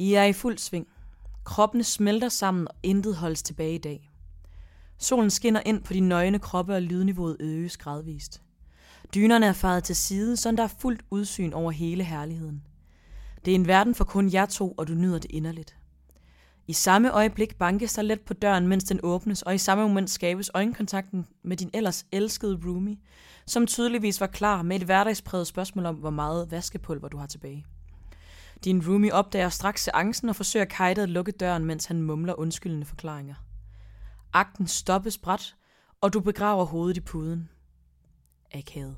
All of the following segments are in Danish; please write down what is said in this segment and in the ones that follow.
I er i fuld sving. Kroppene smelter sammen, og intet holdes tilbage i dag. Solen skinner ind på de nøgne kroppe, og lydniveauet øges gradvist. Dynerne er faret til side, så der er fuldt udsyn over hele herligheden. Det er en verden for kun jer to, og du nyder det inderligt. I samme øjeblik bankes der let på døren, mens den åbnes, og i samme moment skabes øjenkontakten med din ellers elskede roomie, som tydeligvis var klar med et hverdagspræget spørgsmål om, hvor meget vaskepulver du har tilbage. Din roomie opdager straks seancen og forsøger Kajda at lukke døren, mens han mumler undskyldende forklaringer. Akten stoppes bræt, og du begraver hovedet i puden. Akavet.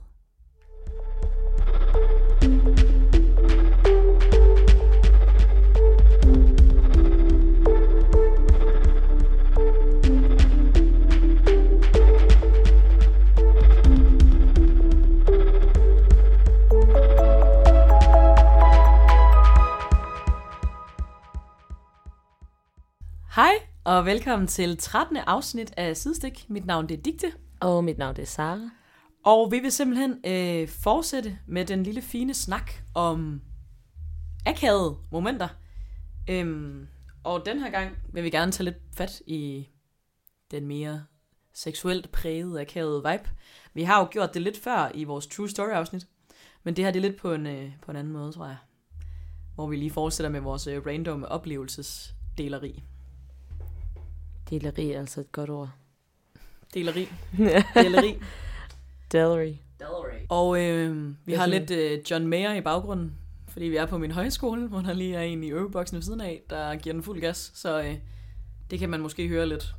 Hej, og velkommen til 13. afsnit af Sidestik. Mit navn det er Digte, Og mit navn det er Sara. og vi vil simpelthen øh, fortsætte med den lille fine snak om akavede momenter. Øhm, og den her gang vil vi gerne tage lidt fat i den mere seksuelt prægede akavede vibe. Vi har jo gjort det lidt før i vores True Story afsnit, men det her det er lidt på en, øh, på en anden måde, tror jeg. Hvor vi lige fortsætter med vores øh, random oplevelsesdeleri. Deleri er altså et godt ord. Deleri. Deleri. Delery. Og øh, vi Jeg har lidt øh, John Mayer i baggrunden, fordi vi er på min højskole, hvor der lige er en i øveboksen ved siden af, der giver den fuld gas. Så øh, det kan man måske høre lidt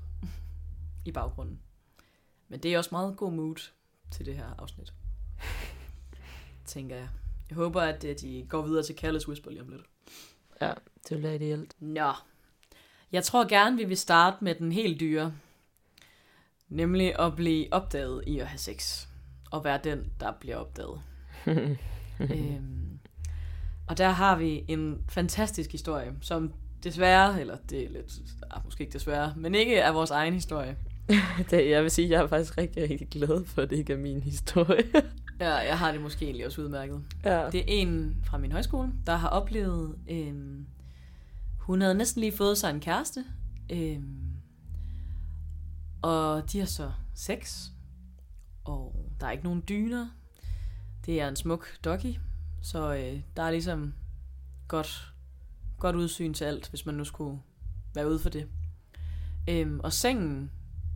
i baggrunden. Men det er også meget god mood til det her afsnit. Tænker jeg. Jeg håber, at øh, de går videre til Careless Whisper lige om lidt. Ja, det vil være ideelt. Nå. Jeg tror gerne, vi vil starte med den helt dyre. Nemlig at blive opdaget i at have sex. Og være den, der bliver opdaget. øhm, og der har vi en fantastisk historie, som desværre, eller det er lidt, ah, måske ikke desværre, men ikke er vores egen historie. det, jeg vil sige, jeg er faktisk rigtig, rigtig glad for, at det ikke er min historie. Ja, jeg har det måske egentlig også udmærket. ja. Det er en fra min højskole, der har oplevet, øhm, hun havde næsten lige fået sig en kæreste, øhm, og de har så sex, og der er ikke nogen dyner. Det er en smuk doggy, så øh, der er ligesom godt, godt udsyn til alt, hvis man nu skulle være ude for det. Øhm, og sengen,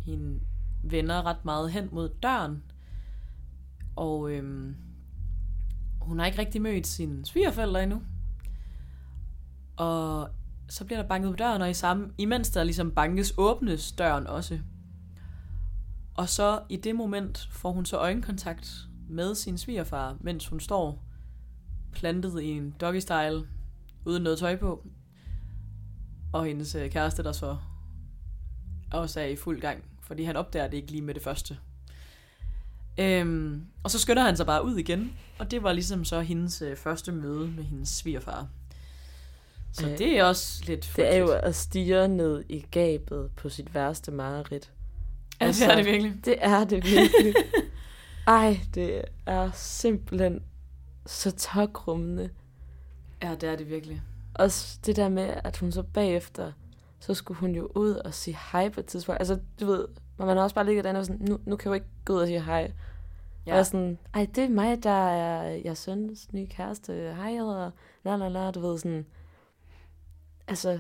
hende vender ret meget hen mod døren, og øhm, hun har ikke rigtig mødt sine svigerforældre endnu. Og så bliver der banket på døren, og i samme, imens der ligesom bankes, åbnes døren også. Og så i det moment får hun så øjenkontakt med sin svigerfar, mens hun står plantet i en doggy style, uden noget tøj på. Og hendes øh, kæreste, der så også er i fuld gang, fordi han opdager det ikke lige med det første. Øhm, og så skynder han sig bare ud igen, og det var ligesom så hendes øh, første møde med hendes svigerfar. Så Øh, det er også lidt Det er jo frygteligt. at stige ned i gabet på sit værste mareridt. Ja, det er det virkelig. Det er det virkelig. Ej, det er simpelthen så tokrummende. Ja, det er det virkelig. Også det der med, at hun så bagefter, så skulle hun jo ud og sige hej på et tidspunkt. Altså, du ved, man har også bare ligget derinde og sådan, nu, nu kan jeg jo ikke gå ud og sige hej. Ja. Og jeg sådan, ej, det er mig, der er jeres søns nye kæreste. Hej, jeg hedder la la la, du ved sådan. Altså,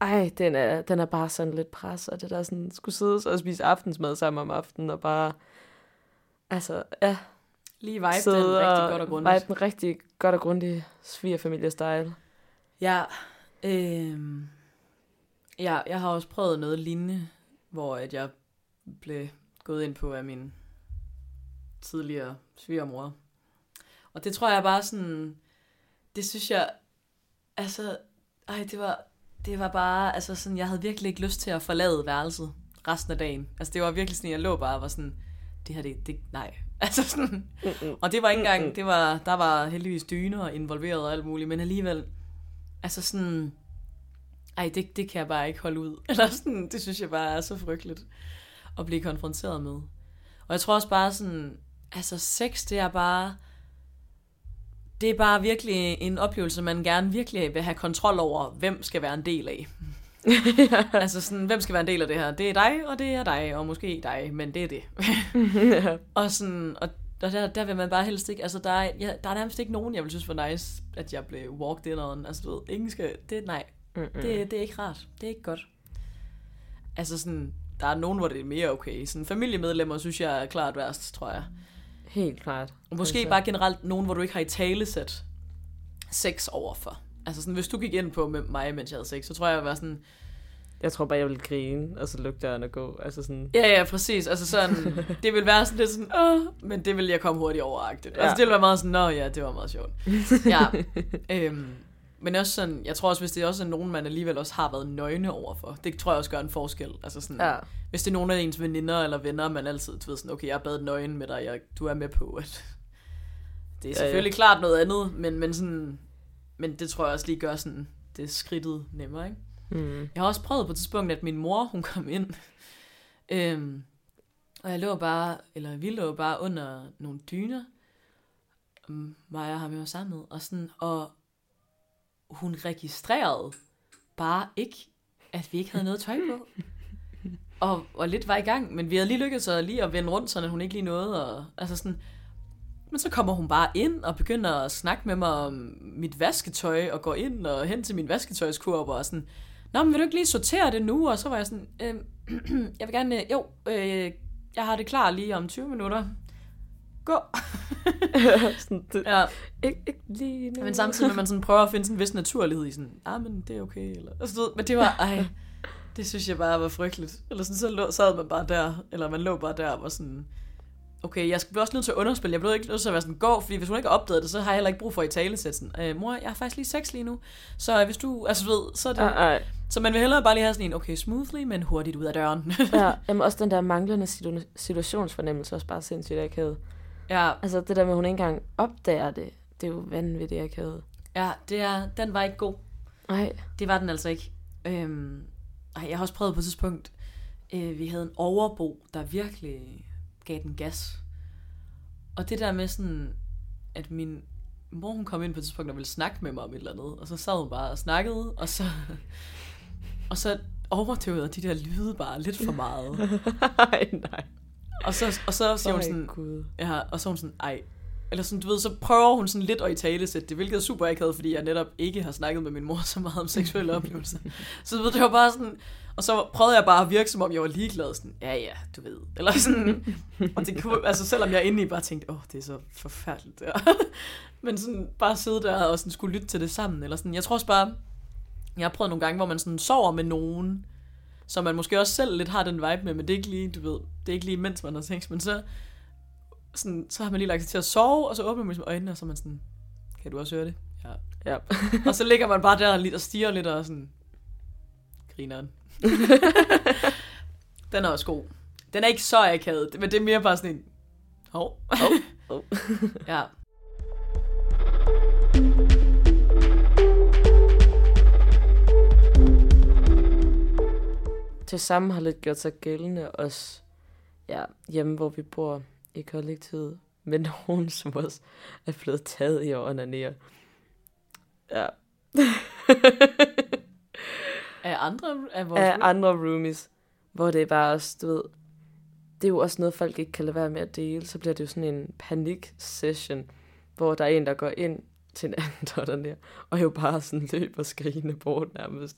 ej, den er, den er bare sådan lidt pres, og det der sådan, skulle sidde og spise aftensmad sammen om aftenen, og bare, altså, ja, Lige vibe den rigtig godt og grundigt. Vibe den rigtig godt og grundigt svigerfamilie-style. Ja, øhm, ja, jeg har også prøvet noget lignende, hvor at jeg blev gået ind på af min tidligere svigermor. Og det tror jeg bare sådan, det synes jeg, altså, ej, det var, det var bare, altså sådan, jeg havde virkelig ikke lyst til at forlade værelset resten af dagen. Altså det var virkelig sådan, jeg lå bare og var sådan, det her, det, det nej. Altså sådan, Mm-mm. og det var ikke engang, det var, der var heldigvis dyner involveret og alt muligt, men alligevel, altså sådan, ej, det, det kan jeg bare ikke holde ud. Eller sådan, det synes jeg bare er så frygteligt at blive konfronteret med. Og jeg tror også bare sådan, altså sex, det er bare, det er bare virkelig en oplevelse, man gerne virkelig vil have kontrol over, hvem skal være en del af. altså sådan, hvem skal være en del af det her? Det er dig, og det er dig, og måske dig, men det er det. ja. og sådan, og der, der vil man bare helst ikke, altså der er, ja, der er nærmest ikke nogen, jeg vil synes var nice, at jeg blev walked in on. Altså du ved, ingen skal, det, nej, Mm-mm. det, det er ikke rart. Det er ikke godt. Altså sådan, der er nogen, hvor det er mere okay. Sådan familiemedlemmer, synes jeg er klart værst, tror jeg. Helt klart. Og måske Altså. bare generelt nogen, hvor du ikke har i talesæt sex overfor. Altså sådan, hvis du gik ind på med mig, mens jeg havde sex, så tror jeg, jeg ville være sådan, Jeg tror bare, jeg vil grine, og så lukke døren og gå. Altså sådan... ja, ja, præcis. Altså sådan, det vil være sådan lidt sådan, åh, men det vil jeg komme hurtigt over. Ja. Altså Ja. det vil være meget sådan, nå ja, det var meget sjovt. Ja. øhm, men også sådan, jeg tror også, hvis det er også er nogen, man alligevel også har været nøgne overfor, det tror jeg også gør en forskel. Altså sådan, Ja. hvis det er nogen af ens veninder eller venner, man altid, du ved sådan, okay, jeg er badet nøgen med dig, jeg, du er med på, at det er Ja, selvfølgelig ja. klart noget andet, men, men sådan, men det tror jeg også lige gør sådan, det skridtet nemmere, ikke? Mm. Jeg har også prøvet på et tidspunkt, at min mor, hun kom ind, øhm, og jeg lå bare, eller vi lå bare under nogle dyner, mig og ham, var sammen og sådan, og hun registrerede bare ikke, at vi ikke havde noget tøj på. Og, og lidt var i gang, men vi havde lige lykkedes at lige at vende rundt, så hun ikke lige nåede. Og, altså sådan, men så kommer hun bare ind og begynder at snakke med mig om mit vasketøj, og går ind og hen til min vasketøjskurv, og sådan, Nå, men vil du ikke lige sortere det nu? Og så var jeg sådan, øh, jeg vil gerne, øh, jo, øh, jeg har det klar lige om 20 minutter. Gå. sådan, det, Ja, ikke, ikke lige nu. men samtidig med, at man sådan prøver at finde sådan en vis naturlighed i sådan, ah, men det er okay. Eller, altså, du ved, men det var, ej, det synes jeg bare var frygteligt. Eller sådan, så lå, sad man bare der, eller man lå bare der og var sådan, okay, jeg skal blive også nødt til at underspille. Jeg blev ikke nødt til at være sådan, gå, fordi hvis hun ikke har opdaget det, så har jeg heller ikke brug for i tale sådan, øh, mor, jeg har faktisk lige sex lige nu. Så hvis du, altså du ved, så er det, Ej, ej. så man vil hellere bare lige have sådan en, okay, smoothly, men hurtigt ud af døren. Ja, jamen også den der manglende situ- situationsfornemmelse også bare sindssygt akavet. Ja, Altså det der med, at hun ikke engang opdager det, det er jo vanvittigt akavet. ja, det er, den var ikke god. Nej. Det var den altså ikke. Øhm, ej, jeg har også prøvet på et tidspunkt, øh, vi havde en overbo, der virkelig gav den gas. Og det der med sådan, at min mor hun kom ind på et tidspunkt og ville snakke med mig om et eller andet, og så sad hun bare og snakkede, og så, og så overdøvede de der lyde bare lidt for meget. Nej, nej. Og så, og så siger hun sådan, Gud. Ja, og så hun sådan, ej. Eller sådan, du ved, så prøver hun sådan lidt at i tale det, hvilket er super akavet, fordi jeg netop ikke har snakket med min mor så meget om seksuelle oplevelser. så du ved, det var bare sådan, og så prøvede jeg bare at virke, som om jeg var ligeglad, sådan, ja ja, du ved. Eller sådan, og det kunne, altså selvom jeg inde i bare tænkte, åh, det er så forfærdeligt der. Men sådan, bare sidde der og sådan skulle lytte til det sammen, eller sådan, jeg tror også bare, jeg har prøvet nogle gange, hvor man sådan sover med nogen, som man måske også selv lidt har den vibe med, men det er ikke lige, du ved, det er ikke lige mens man har sex, men så, sådan, så har man lige lagt sig til at sove, og så åbner man ligesom øjnene, og så er man sådan, kan du også høre det? Ja. Ja. og så ligger man bare der lidt og stiger lidt og sådan, grineren. Den er også god. Den er ikke så akavet, men det er mere bare sådan en, hov. Hov, hov. ja. Det samme har lidt gjort sig gældende også ja, hjemme, hvor vi bor i kollektivet. Med nogen, som også er blevet taget i at onanere. Ja. Af andre af vores Af andre roomies. Hvor det er bare også, du ved, det er jo også noget, folk ikke kan lade være med at dele. Så bliver det jo sådan en panik-session, hvor der er en, der går ind til en anden, der er der, og jo bare sådan løber skrigende bort nærmest.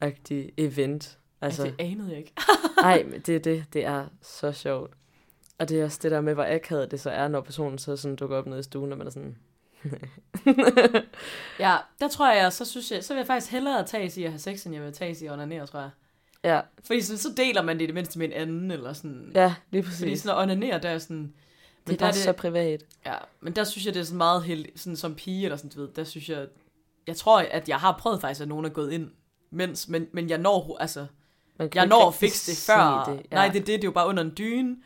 Agtig event. Altså, Altså, det anede jeg ikke. nej, men det er det. Det er så sjovt. Og det er også det der med, hvor akavet det så er, når personen så sådan dukker op nede i stuen, og man er sådan... Ja, der tror jeg, så synes jeg, så vil jeg faktisk hellere tage i at have sex, end jeg vil tage i at onanere, tror jeg. ja, Fordi så, så deler man det i det mindste med en anden, eller sådan. ja, lige Fordi præcis. sådan at onanere, der er sådan... Men det er bare så privat. Ja, men der synes jeg, det er sådan meget heldigt, sådan som pige, eller sådan, du ved, der synes jeg, jeg tror, at jeg har prøvet faktisk, at nogen er gået ind, mens, men, men jeg når, altså, Man jeg når at fikse det før. Det. Ja. Nej, det er det, det er jo bare under en dyne,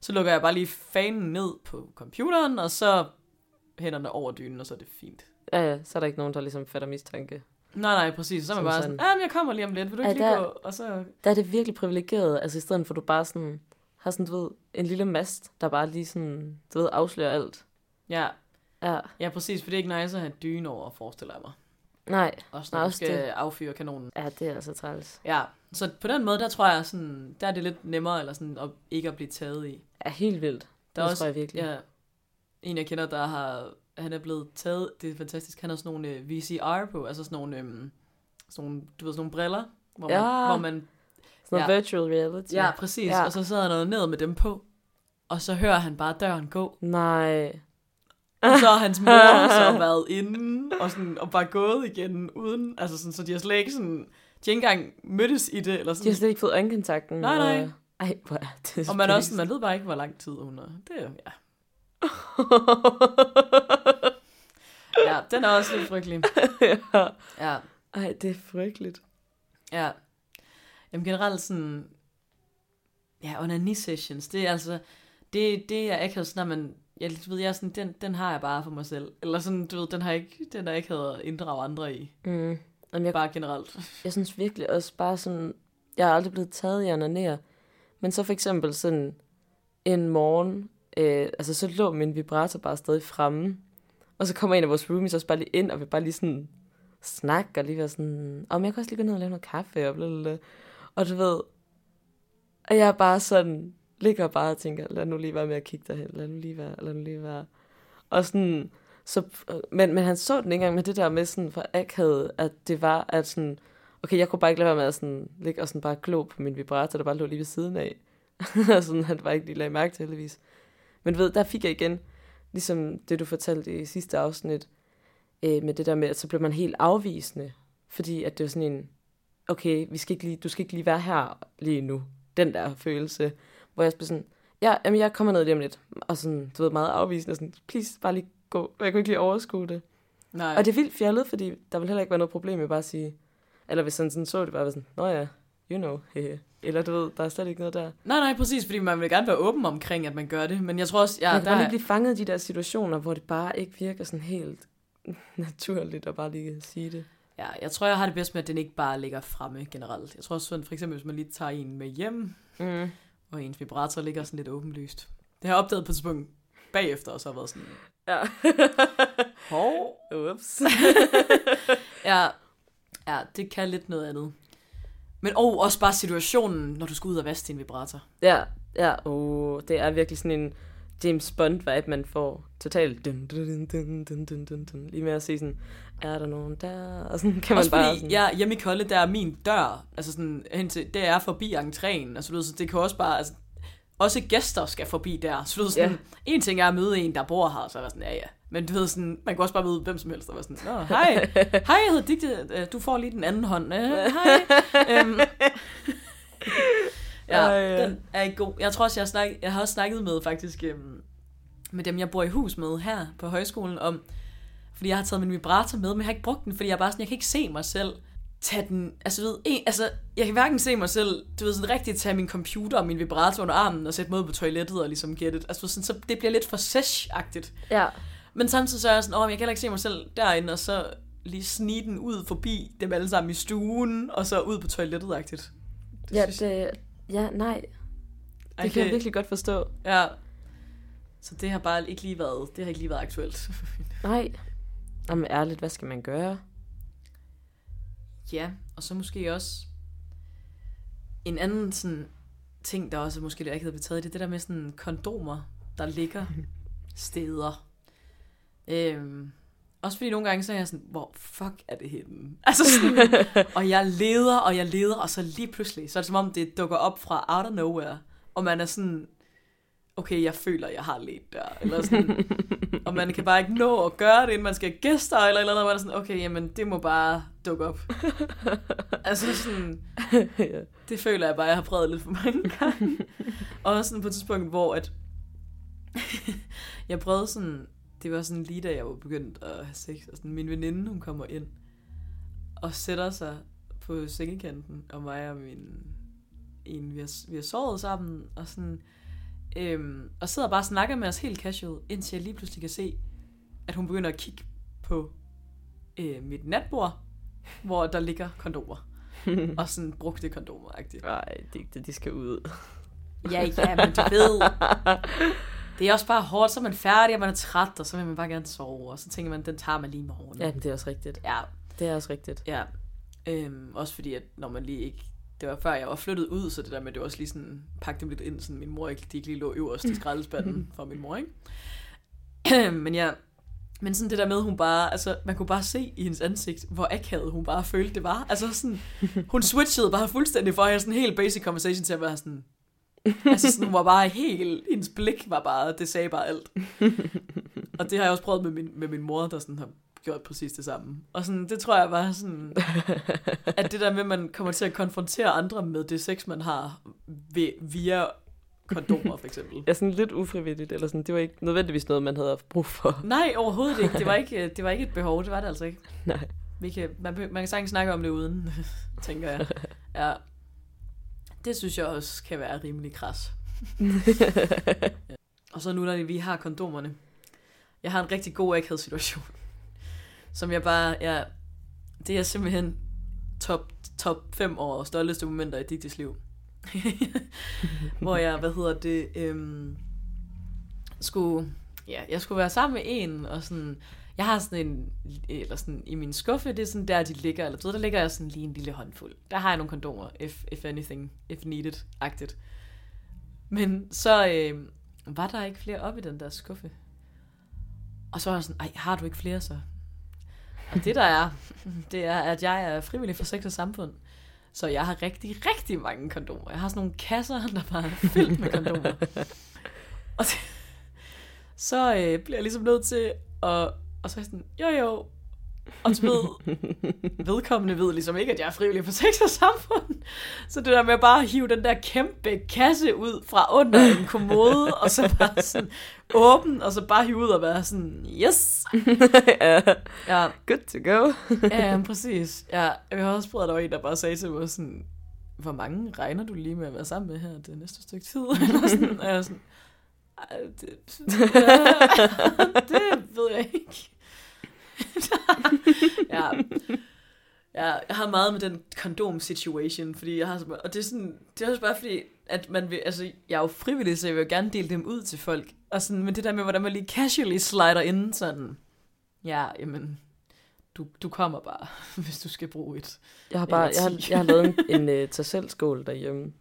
så lukker jeg bare lige fanen ned på computeren, og så hænderne over dynen, og så er det fint. Ja, ja, så er der ikke nogen, der ligesom fatter mistanke. Nej, nej, præcis. Så er man bare sådan- sådan, ah, jeg kommer lige om lidt, vil du Ja, ikke lige der- gå? Og så, Der er det virkelig privilegeret, altså i stedet for, at du bare sådan, har sådan, du ved, en lille mast, der bare lige sådan, du ved, afslører alt. ja. Ja. Ja, præcis, for det er ikke nice at have dyne over, forestiller jeg mig. Nej. Også når Nej, også skal det. affyre kanonen. Ja, det er altså træls. Ja, så på den måde, der tror jeg sådan, der er det lidt nemmere, eller sådan, at ikke at blive taget i. Ja, helt vildt. Der det er også, tror jeg virkelig. Ja, en jeg kender, der har, han er blevet taget, det er fantastisk, han har sådan nogle øh, VCR på, altså sådan nogle, øhm, sådan nogle, du ved, sådan nogle briller, hvor man, Ja. hvor man Sådan Ja. virtual reality. ja, præcis, ja. og så sidder han noget ned med dem på, og så hører han bare døren gå, Nej. og så har hans mor så været inde, og, sådan, og bare gået igen, uden, altså sådan, så de har slet ikke sådan, de ikke engang mødtes i det, eller De har sådan, slet ikke fået øjenkontakten. Nej, nej. og- Ej, hvor er det og man, er også, man ved bare ikke, hvor lang tid hun er, det er, ja. Ja, den er også lidt frygtelig. ja. Ja, Ej, det er frygteligt. ja. Jamen generelt sådan, ja, onani sessions, det er altså, det, det er ikke sådan, når man, jeg du ved, jeg er sådan, den, den har jeg bare for mig selv. Eller sådan, du ved, den har ikke, den har ikke havde inddrage andre i. Mm. Jamen, jeg, Bare generelt. jeg synes virkelig også bare sådan, jeg er aldrig blevet taget i at onanere. Men så for eksempel sådan en morgen, øh, altså så lå min vibrator bare stadig fremme. Og så kommer en af vores roomies også bare lige ind, og vil bare lige sådan snakke, og lige være sådan, om jeg kan også lige gå ned og lave noget kaffe, og blablabla. Og du ved, og jeg er bare sådan, ligger bare og tænker, lad nu lige være med at kigge derhen, lad nu lige være, lad nu lige være. Og sådan, så, men, men han så den ikke engang med det der med sådan for akavet, at det var, at sådan, okay, jeg kunne bare ikke lade være med at sådan, ligge og sådan bare glo på min vibrator, der bare lå lige ved siden af. Og sådan, han var ikke lige lagde mærke til, heldigvis. Men ved, der fik jeg igen, ligesom det du fortalte i sidste afsnit, øh, med det der med, at så blev man helt afvisende, fordi at det var sådan en, okay, vi skal ikke lige, du skal ikke lige være her lige nu, den der følelse, hvor jeg blev sådan, ja, jamen jeg kommer ned lige om lidt, og sådan, du ved, meget afvisende, og sådan, please, bare lige gå, jeg kunne ikke lige overskue det. Nej. Og det er vildt fjollet, fordi der vil heller ikke være noget problem med bare at sige, eller hvis han sådan så det, bare sådan, nå ja, you know, hehe. Eller du ved, der er slet ikke noget der. Nej, nej, præcis, fordi man vil gerne være åben omkring, at man gør det. Men jeg tror også, ja, man kan der er, lige blive fanget i de der situationer, hvor det bare ikke virker sådan helt naturligt at bare lige sige det. ja, jeg tror, jeg har det bedst med, at den ikke bare ligger fremme generelt. Jeg tror også sådan, for eksempel, hvis man lige tager en med hjem, Mm. og ens vibrator ligger sådan lidt åbenlyst. Det har jeg opdaget på et tidspunkt bagefter, og så har været sådan, Ja. hov, Ups. Ja, ja, det kan lidt noget andet. Men oh, også bare situationen, når du skal ud og vaske din vibrator. ja, ja, oh, det er virkelig sådan en James Bond-vibe, man får totalt dun, dun, dun, dun, dun, dun, dun. lige med at sige sådan, er der nogen der? Og sådan kan man Også bare fordi, sådan, ja, hjemme i Kolde, der er min dør, altså sådan, hen til, det er forbi entréen, altså du ved, så det kan også bare, altså, også gæster skal forbi der, så du ved, sådan, Ja. en ting er at møde en, der bor her, så er sådan, ja ja, men du ved sådan, man kan også bare møde hvem som helst, og være sådan, nå, hej, hej, jeg hedder Digte, Øh, du får lige den anden hånd, øh, hej, øhm, ja, Ej, den er ikke god. Jeg tror også, jeg har, snakket, jeg har også snakket med faktisk, øhm, med dem, jeg bor i hus med her på højskolen, om, fordi jeg har taget min vibrator med, men jeg har ikke brugt den, fordi jeg bare sådan, jeg kan ikke se mig selv tage den, altså ved, en, altså, jeg kan hverken se mig selv, du ved, sådan rigtigt tage min computer og min vibrator under armen og sætte mig ud på toilettet og ligesom get it. Altså sådan, så det bliver lidt for sesh-agtigt. ja, Men samtidig så er jeg sådan, åh, jeg kan heller ikke se mig selv derinde, og så lige snige den ud forbi dem alle sammen i stuen, og så ud på toilettet-agtigt. Det ja, synes- det, ja, nej, Ej, det kan jeg virkelig godt forstå. Ja. Så det har bare ikke lige været, det har ikke lige været aktuelt. Nej, Jamen ærligt, hvad skal man gøre? Ja, og så måske også en anden sådan ting, der også måske der ikke havde betaget, det er det der med sådan kondomer, der ligger steder. Øhm, også fordi nogle gange så er jeg sådan, hvor fuck er det henne? Altså sådan, og jeg leder, og jeg leder, og så lige pludselig, så er det som om det dukker op fra out of nowhere, og man er sådan, okay, jeg føler, jeg har let der, eller sådan, og man kan bare ikke nå at gøre det, inden man skal gæster, eller eller andet, man er sådan, okay, jamen, det må bare dukke op. altså sådan, ja. det føler jeg bare, jeg har prøvet lidt for mange gange. og sådan på et tidspunkt, hvor at jeg prøvede sådan, det var sådan lige da jeg var begyndt at have sex, og sådan min veninde, hun kommer ind og sætter sig på sengekanten, og mig og min en, vi har, vi har sovet sammen, og sådan, øhm, og sidder bare og snakker med os helt casual, indtil jeg lige pludselig kan se, at hun begynder at kigge på øh, mit natbord, hvor der ligger kondomer. og sådan brugte kondomer -agtigt. Nej, det, det, de skal ud. Ja, ja, men du ved. Det er også bare hårdt, så er man færdig, og man er træt, og så vil man bare gerne sove, og så tænker man, den tager man lige i morgen. Ja, men det er også rigtigt. ja, Det er også rigtigt. ja. Øhm, også fordi, at når man lige ikke... Det var før, jeg var flyttet ud, så det der med, det var også lige sådan, pakke dem lidt ind, sådan min mor ikke, de ikke lige lå øverst i skraldespanden for min mor, ikke? men ja, men sådan det der med, hun bare, altså man kunne bare se i hendes ansigt, hvor akavet hun bare følte det var. Altså sådan, hun switchede bare fuldstændig fra sådan en helt basic conversation til at være sådan, altså sådan, hun var bare helt, hendes blik var bare, det sagde bare alt. Og det har jeg også prøvet med min, med min mor, der sådan har gjort præcis det samme. Og sådan, det tror jeg bare sådan, at det der med, at man kommer til at konfrontere andre med det sex, man har ved, via kondomer, for eksempel. Ja, sådan lidt ufrivilligt, eller sådan, det var ikke nødvendigvis noget, man havde haft brug for. Nej, overhovedet ikke. Det var ikke, det var ikke et behov, det var det altså ikke. Nej. Vi kan, man, man kan sagtens snakke om det uden, tænker jeg. Ja. Det synes jeg også kan være rimelig kras. Og så nu, når vi har kondomerne. Jeg har en rigtig god akavet situation. Som jeg bare, ja, det er simpelthen top, top 5 år stolteste momenter i Digtis liv. Hvor jeg, hvad hedder det, øhm, skulle, ja, jeg skulle være sammen med en, og sådan, jeg har sådan en, eller sådan, i min skuffe, det er sådan der, de ligger, eller ved, der ligger jeg sådan lige en lille håndfuld. Der har jeg nogle kondomer, if, if anything, if needed-agtigt. Men så øh, var der ikke flere op i den der skuffe. Og så var jeg sådan, ej, har du ikke flere så? Og det der er, det er, at jeg er frivillig for sex og samfund. Så jeg har rigtig, rigtig mange kondomer. Jeg har sådan nogle kasser, der bare er fyldt med kondomer. Og så, så øh, bliver jeg ligesom nødt til at... Og så er jeg sådan, jo jo. Og så ved vedkommende ved ligesom ikke, at jeg er frivillig for sex og samfund. Så det der med bare at hive den der kæmpe kasse ud fra under en kommode, og så bare sådan åben, og så bare hive ud og være sådan, yes! ja, Ja, good to go. ja, ja præcis. Ja, jeg har også prøvet, at der var en, der bare sagde til mig sådan, hvor mange regner du lige med at være sammen med her det næste stykke tid? Eller sådan, og jeg sådan, "Ej, det, det ved jeg ikke. Ja. ja, jeg har meget med den kondom situation, fordi jeg har så, og det er sådan, det er også bare fordi, at man vil, altså, jeg er jo frivillig, så jeg vil jo gerne dele dem ud til folk, og sådan, men det der med, hvordan man lige casually slider ind, sådan, ja, jamen, du, du kommer bare, hvis du skal bruge et. Jeg har bare, jeg har, jeg har lavet en, en uh, tag selv skål derhjemme.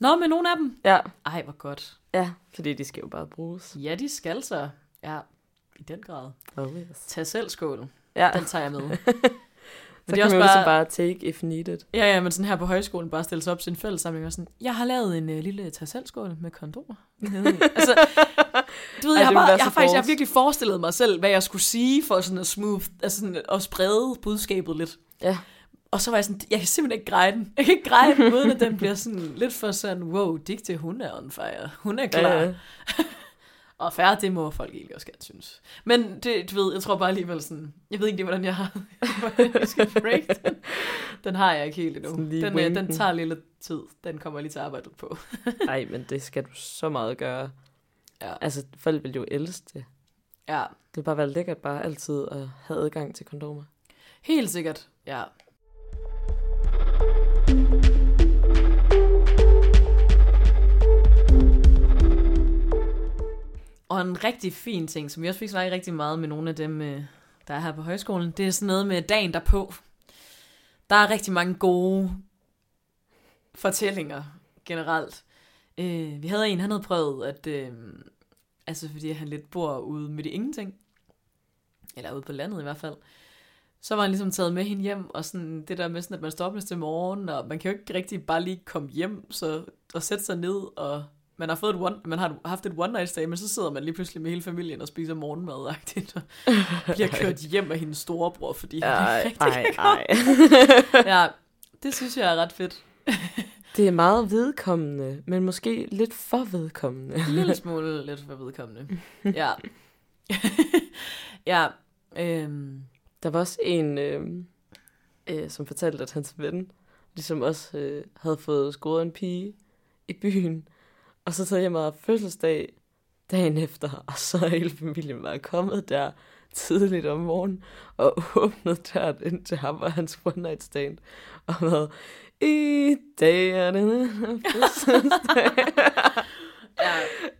Nå, med nogle af dem? Ja, Ej, hvor godt. ja, fordi de skal jo bare bruges. Ja, de skal så. Ja, i den grad. Oh, yes. Tag selv skål. Ja, Den tager jeg med. så det er kan også man jo ligesom bare- bare take if needed. Ja, ja, men sådan her på højskolen bare stille sig op til en fællessamling og sådan, jeg har lavet en uh, lille tag selv skål med kondomer. altså, du ved, Ej, jeg, har, bare, jeg har faktisk jeg har virkelig forestillet mig selv, hvad jeg skulle sige for sådan at smooth, altså sådan at sprede budskabet lidt. Ja. Og så var jeg sådan, jeg kan simpelthen ikke greje den. Jeg kan ikke greje den, uden at den bliver sådan lidt for sådan, wow, Digte, hun er on fire. Hun er klar. Ja, ja. Og færre, det må folk egentlig også gerne synes. Men det, du ved, jeg tror bare alligevel sådan, jeg ved ikke lige, hvordan jeg har, hvordan jeg skal break den. Den har jeg ikke helt endnu. Den, øh, den tager lidt tid. Den kommer lige til at arbejde på. Ej, men det skal du så meget gøre. Ja. Altså, folk vil jo elske det. Ja, Det vil bare være lækkert bare altid at have adgang til kondomer. helt sikkert. Ja. Og en rigtig fin ting, som jeg også fik snakket rigtig meget med nogle af dem, øh, der er her på højskolen, det er sådan noget med dagen derpå. Der er rigtig mange gode fortællinger generelt. Øh, vi havde en, han havde prøvet, at øh, altså fordi han lidt bor ude midt i ingenting, eller ude på landet i hvert fald, så var han ligesom taget med hende hjem, og sådan det der med sådan, at man står op næste morgen, og man kan jo ikke rigtig bare lige komme hjem, så og sætte sig ned, og man har, fået et one, man har haft et one night stay, men så sidder man lige pludselig med hele familien og spiser morgenmad, og bliver kørt hjem af hendes storebror, fordi han Ej, ikke rigtig ej, ej. Ja, det synes jeg er ret fedt. Det er meget vedkommende, men måske lidt for vedkommende. En lille smule lidt for vedkommende. Ja. ja. Øhm, Der var også en, øh, øh, som fortalte, at hans ven ligesom også øh, havde fået scoret en pige i byen, og så hjem og haft fødselsdag dagen efter, og så er hele familien bare kommet der tidligt om morgenen og åbnet døren ind til ham og hans one night stand og været, i dag er det fødselsdag. Ja.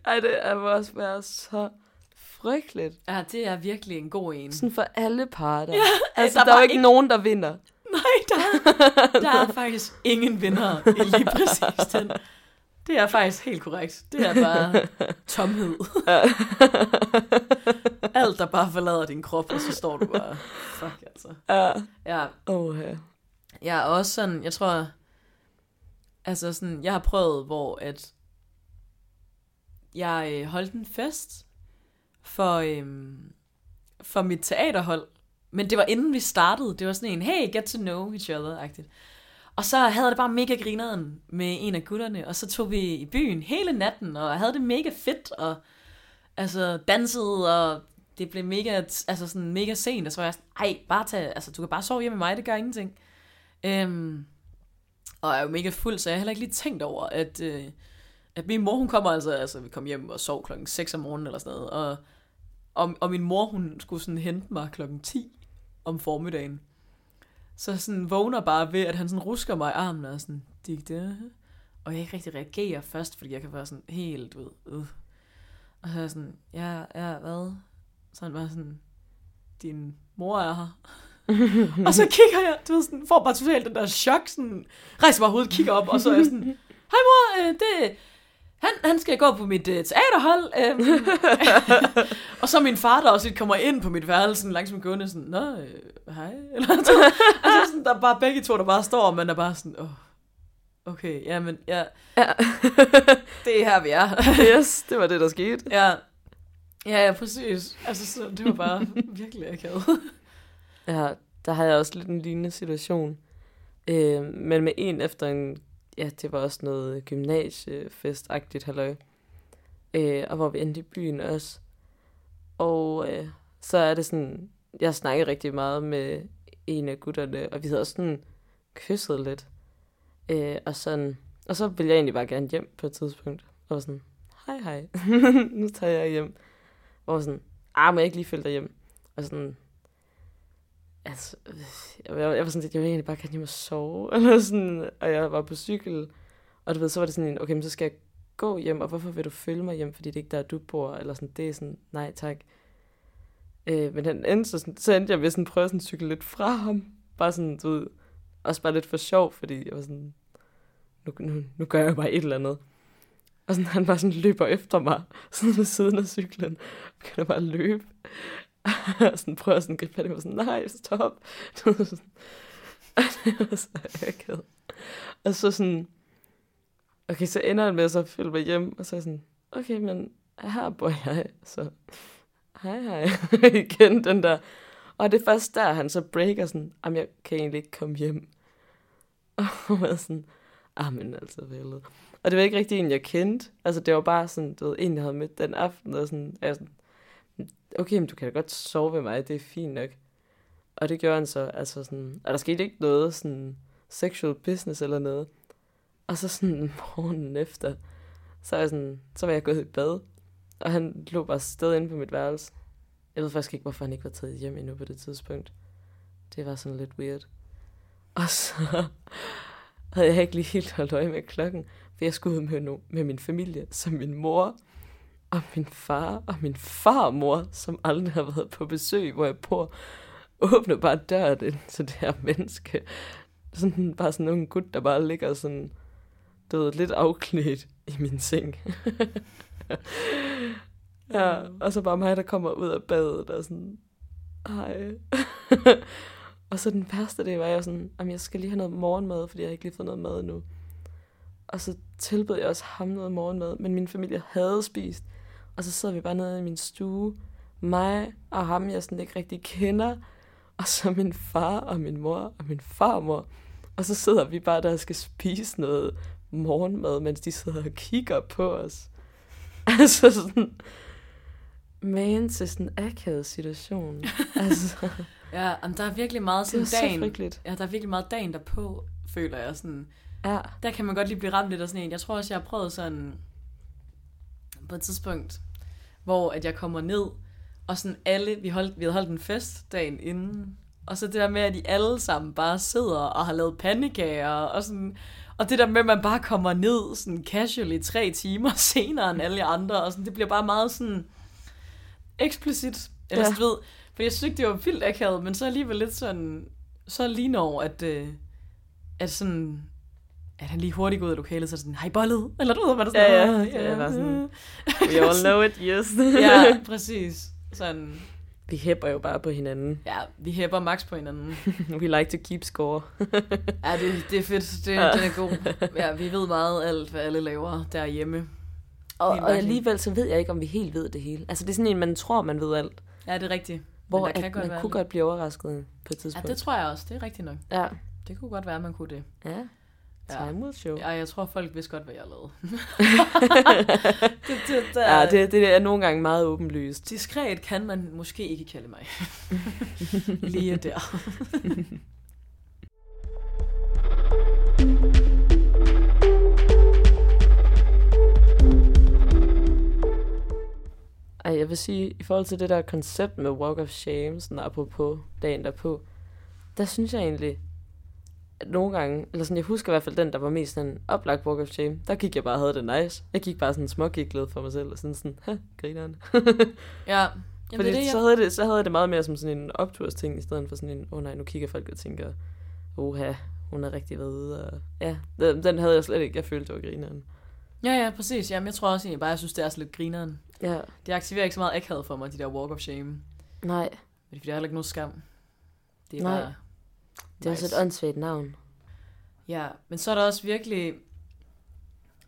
Ej, det er også være så frygteligt. ja, det er virkelig en god en. Sådan for alle parter. Ja, altså, der der, er var jo ikke ikke- nogen, der vinder. Nej, der, der er faktisk ingen vinder i lige præcis den. Det er faktisk helt korrekt. Det er bare tomhed. Alt, der bare forlader din krop, og så står du bare, fuck altså. Ja. Ja, Åh, ja. jeg er også sådan, jeg tror, altså sådan, jeg har prøvet, hvor at jeg øh, holdt en fest for, øhm, for mit teaterhold, men det var inden vi startede. Det var sådan en, hey, get to know each other-agtigt. Og så havde jeg det bare mega grineren med en af gutterne, og så tog vi i byen hele natten, og havde det mega fedt, og altså dansede, og det blev mega, altså sådan mega sent, og så var jeg sådan, ej, bare tag, altså du kan bare sove hjemme med mig, det gør ingenting. Øhm, og jeg er jo mega fuld, så jeg har heller ikke lige tænkt over, at, øh, at min mor, hun kommer altså, altså vi kom hjem og sov klokken 6 om morgenen eller sådan noget, og, og, og min mor, hun skulle sådan hente mig klokken 10 om formiddagen. Så sådan vågner bare ved, at han sådan rusker mig i armen og sådan, digte. Og jeg ikke rigtig reagerer først, fordi jeg kan være sådan helt ud. Uh. Og så er jeg sådan, ja, ja, hvad? Så han bare sådan, din mor er her. og så kigger jeg, du ved sådan, får bare totalt den der chok, sådan, rejser mig hovedet, kigger op, og så er jeg sådan, hej mor, øh, det, han, han skal gå på mit øh, teaterhold. Øh. og så min far, der også kommer ind på mit værelse, sådan langsomt gående, sådan, nå, øh, hej. Eller så, altså sådan, der er bare begge to, der bare står, og man er bare sådan, åh, oh, okay, jamen, ja, Ja. det er her, vi er. yes, det var det, der skete. ja. Ja, ja, præcis. Altså, så, det var bare virkelig akavet. Ja, der havde jeg også lidt en lignende situation. Øh, men med en efter en, ja, det var også noget gymnasiefestagtigt halløj. Øh, og hvor vi endte i byen også. Og øh, så er det sådan, jeg snakkede rigtig meget med en af gutterne, og vi havde også sådan kysset lidt. Øh, og, sådan, og så ville jeg egentlig bare gerne hjem på et tidspunkt. Og var sådan, hej hej, nu tager jeg hjem. Og var sådan, ah, må jeg ikke lige følge dig hjem? Og sådan, altså, øh, jeg, jeg var sådan lidt, jeg vil egentlig bare gerne hjem og sove, eller sådan, og jeg var på cykel, og du ved, så var det sådan en, okay, men så skal jeg gå hjem, og hvorfor vil du følge mig hjem, fordi det er ikke der, du bor, eller sådan, det er sådan, nej tak. Øh, men han endte så, sådan, så endte jeg ved sådan, prøve sådan at cykle lidt fra ham, bare sådan, du ved, også bare lidt for sjov, fordi jeg var sådan, nu, nu, nu gør jeg bare et eller andet. Og sådan, han bare sådan løber efter mig, sådan ved siden af cyklen, og begynder bare at løbe og sådan prøver sådan at gribe fat i mig, sådan, nej, stop. Og det var så akavet. Og så sådan, okay, så ender han med at så følge mig hjem, og så er sådan, okay, men her bor jeg, så hej hej, igen den der. Og det er først der, han så breaker sådan, jamen jeg kan egentlig ikke komme hjem. Og jeg var sådan, ah, men altså vel. Og det var ikke rigtig en, jeg kendte. Altså det var bare sådan, du ved, en, jeg havde mødt den aften, og sådan, jeg sådan, okay, men du kan da godt sove ved mig, det er fint nok. Og det gjorde han så, altså sådan, og der skete ikke noget sådan sexual business eller noget. Og så sådan morgenen efter, så, er jeg sådan, så var jeg gået i bad, og han lå bare stadig inde på mit værelse. Jeg ved faktisk ikke, hvorfor han ikke var taget hjem endnu på det tidspunkt. Det var sådan lidt weird. Og så havde jeg ikke lige helt holdt øje med klokken, for jeg skulle ud med, no- med min familie, som min mor, og min far, og min farmor, som aldrig har været på besøg, hvor jeg bor, åbner bare døren ind til det her menneske. Sådan, bare sådan en gut, der bare ligger sådan, du ved, lidt afklædt i min seng. ja, og så bare mig, der kommer ud af badet og sådan, hej. og så den værste, det var jeg sådan, jamen jeg skal lige have noget morgenmad, fordi jeg har ikke lige fået noget mad endnu. Og så tilbød jeg også ham noget morgenmad, men min familie havde spist. Og så sidder vi bare nede i min stue, mig og ham, jeg sådan ikke rigtig kender, og så min far og min mor og min farmor. Og så sidder vi bare der og skal spise noget morgenmad, mens de sidder og kigger på os. Altså sådan, man til sådan en akavet situation. altså, Ja, men der er virkelig meget det sådan så dagen. frygteligt. Ja, der er virkelig meget dagen derpå, føler jeg sådan. Ja, Der kan man godt lige blive ramt lidt af sådan en. Jeg tror også, jeg har prøvet sådan på et tidspunkt, hvor at jeg kommer ned, og sådan alle, vi, holdt, vi havde holdt en fest dagen inden, og så det der med, at de alle sammen bare sidder og har lavet pandekager, og sådan, Og det der med, at man bare kommer ned sådan casually tre timer senere end alle andre, og sådan, det bliver bare meget sådan eksplicit. Eller Ja. ved, for jeg synes ikke, det var vildt akavet, men så alligevel lidt sådan, så lige når, at, øh, at sådan, at han lige hurtigt går ud af lokalet, så er sådan, hej bollet, eller du ved, hvad der sådan, Ja, ja. "Åh, Det er bare sådan, øh." We all know it, yes. ja, præcis. Sådan, Vi hæpper jo bare på hinanden. ja, vi hæpper max på hinanden. We like to keep score. Ja, det, det er fedt. Det, Ja. det er god. Ja, vi ved meget alt, hvad alle laver derhjemme. Og, og alligevel så ved jeg ikke, om vi helt ved det hele. Altså det er sådan en, man tror, man ved alt. Ja, det er rigtigt. Hvor at kan man kunne lidt- godt blive overrasket på et Ja, tidspunkt. det tror jeg også. Det er rigtigt nok. ja. Det kunne godt være, at man kunne det. ja. Ja. Time will show. Ja, jeg tror, folk vidste godt, hvad jeg lavede. det, det, det, Ja, det, det er nogle gange meget åbenlyst. Diskret kan man måske ikke kalde mig. Lige der. Ej, jeg vil sige, i forhold til det der koncept med Walk of Shame, sådan apropos dagen derpå, der synes jeg egentlig, nogle gange, eller sådan, jeg husker i hvert fald den, der var mest sådan oplagt Walk of Shame, der gik jeg bare og havde det nice. Jeg gik bare sådan smågiklet for mig selv, og sådan sådan, ha, grineren. Ja. Jamen, Fordi det er det, så, havde det, så havde jeg det meget mere som sådan en optursting, i stedet for sådan en, åh oh, nej, nu kigger folk og tænker, oha, hun har rigtig ude, og ja, den, den havde jeg slet ikke, jeg følte, det var grineren. Ja, ja, præcis. Jamen, jeg tror også egentlig bare, jeg synes, det er så lidt grineren. Ja, Det aktiverer ikke så meget akavet for mig, de der walk of shame. nej, Fordi der er heller ikke nogen skam. Det er Nej. bare... det er også et åndssvagt navn. Ja, men så er der også virkelig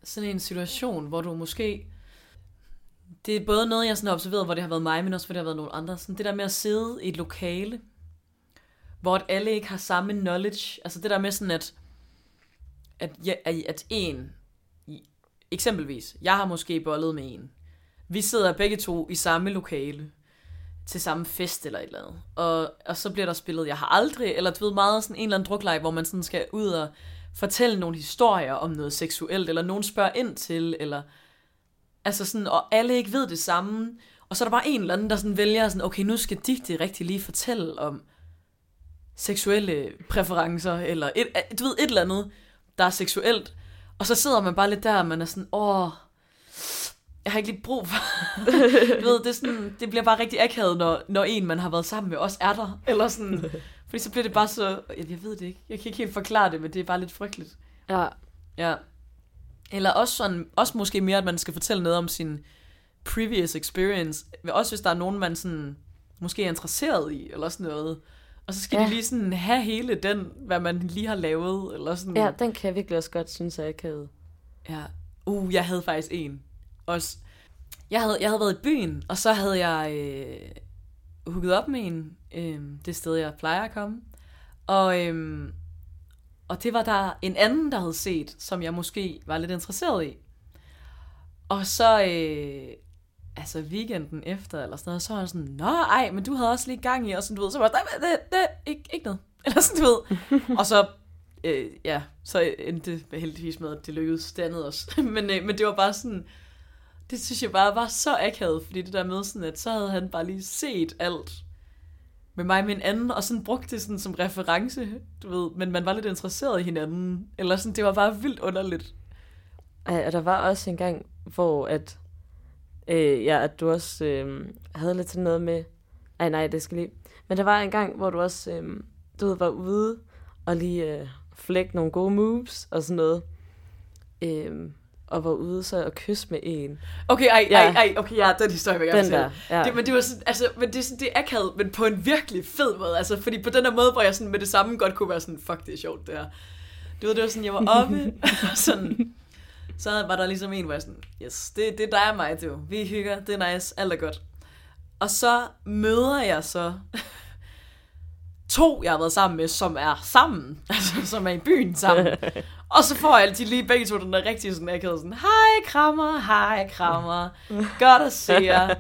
sådan en situation, hvor du måske... Det er både noget, jeg sådan har observeret, hvor det har været mig, men også hvor det har været nogle andre. Sådan det der med at sidde i et lokale, hvor alle ikke har samme knowledge. Altså det der med sådan, at, at, ja, at, en, eksempelvis, jeg har måske bollet med en. Vi sidder begge to i samme lokale til samme fest eller et eller andet. Og, og så bliver der spillet, jeg har aldrig, eller du ved meget sådan en eller anden drukleg, hvor man sådan skal ud og fortælle nogle historier om noget seksuelt, eller nogen spørger ind til, eller altså sådan, og alle ikke ved det samme. Og så er der bare en eller anden, der sådan vælger sådan, okay, nu skal Digte rigtig lige fortælle om seksuelle præferencer, eller et, du ved, et eller andet, der er seksuelt. Og så sidder man bare lidt der, og man er sådan, åh, jeg har ikke lige brug for... du ved, det, er sådan, det bliver bare rigtig akavet, når, når en, man har været sammen med, også er der. Eller sådan, fordi så bliver det bare så... Jeg, jeg ved det ikke. Jeg kan ikke helt forklare det, men det er bare lidt frygteligt. Ja, Ja. Eller også, sådan, også måske mere, at man skal fortælle noget om sin previous experience. Også hvis der er nogen, man sådan, måske er interesseret i, eller sådan noget. Og så skal ja. De lige sådan have hele den, hvad man lige har lavet, eller sådan. ja, den kan jeg virkelig også godt synes, jeg kan. Ja. Uh, jeg havde faktisk en. Også. Jeg havde, jeg havde været i byen, og så havde jeg øh, hooket op med en, øh, det sted, jeg plejer at komme. Og, øh, og det var der en anden, der havde set, som jeg måske var lidt interesseret i. Og så, øh, altså weekenden efter, eller sådan noget, så var jeg sådan, Nå, ej, men du havde også lige gang i, og sådan, du ved, så var jeg, det, det, det, ikke, ikke noget. Eller sådan, du ved. og så øh, ja, så endte det heldigvis med, at det lykkedes det andet også. men, øh, men det var bare sådan, det synes jeg bare var så akavet, fordi det der med sådan, at så havde han bare lige set alt med mig og min anden, og sådan brugte det sådan som reference, du ved, men man var lidt interesseret i hinanden, eller sådan, det var bare vildt underligt. Ej, og der var også en gang, hvor at, øh, ja, at du også øh, havde lidt sådan noget med... Ej, nej, det skal lige... Men der var en gang, hvor du også, øh, du ved, var ude og lige øh, flække nogle gode moves og sådan noget. Øh, og var ude så og kysse med en. Okay, ej, Ja. ej, ej, okay, ja, den historie vil jeg gerne ja. Det, men det var sådan, altså, men det er sådan, det er akavet, men på en virkelig fed måde, altså, fordi på den der måde, hvor jeg sådan med det samme godt kunne være sådan, fuck, det er sjovt, det her. Du ved, det var sådan, jeg var oppe, og sådan, så var der ligesom en, hvor jeg sådan, yes, det, det er dig og mig, du. Vi hygger, det er nice, alt er godt. Og så møder jeg så to, jeg har været sammen med, som er sammen, altså som er i byen sammen. Og så får jeg de lige begge to den der rigtige sådan akavet sådan, hej krammer, hej krammer, godt at se jer.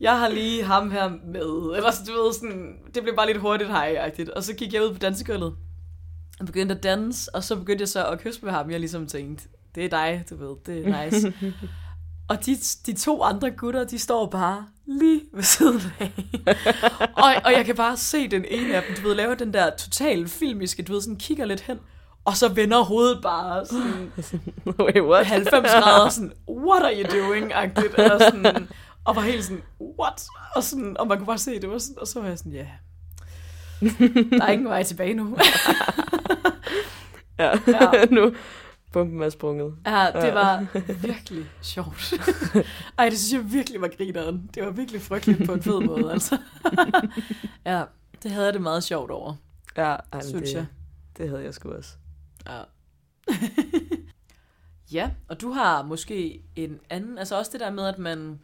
Jeg har lige ham her med. Eller så, du ved, sådan, det blev bare lidt hurtigt hej-agtigt. Og så gik jeg ud på dansegulvet og begyndte at danse, og så begyndte jeg så at kysse med ham. Jeg ligesom tænkte, det er dig, du ved, det er nice. og de, de to andre gutter, de står bare lige ved siden af. og, og jeg kan bare se den ene af dem, du ved, lave den der total filmiske, du ved, sådan kigger lidt hen, og så vender hovedet bare sådan Wait, what? 90 grader, sådan, what are you doing? Agtigt, eller sådan, og var helt sådan, what? Og, sådan, og man kunne bare se, det var sådan, og så var jeg sådan, ja, der er ingen vej tilbage nu. ja. Ja. nu bomben er sprunget. ja, det var virkelig sjovt. Ej, det synes jeg virkelig var grineren. Det var virkelig frygteligt på en fed måde, altså. ja, det havde jeg det meget sjovt over, Ja, ej, synes det, jeg. det havde jeg sgu også. Ja. ja, og du har måske en anden, altså også det der med, at man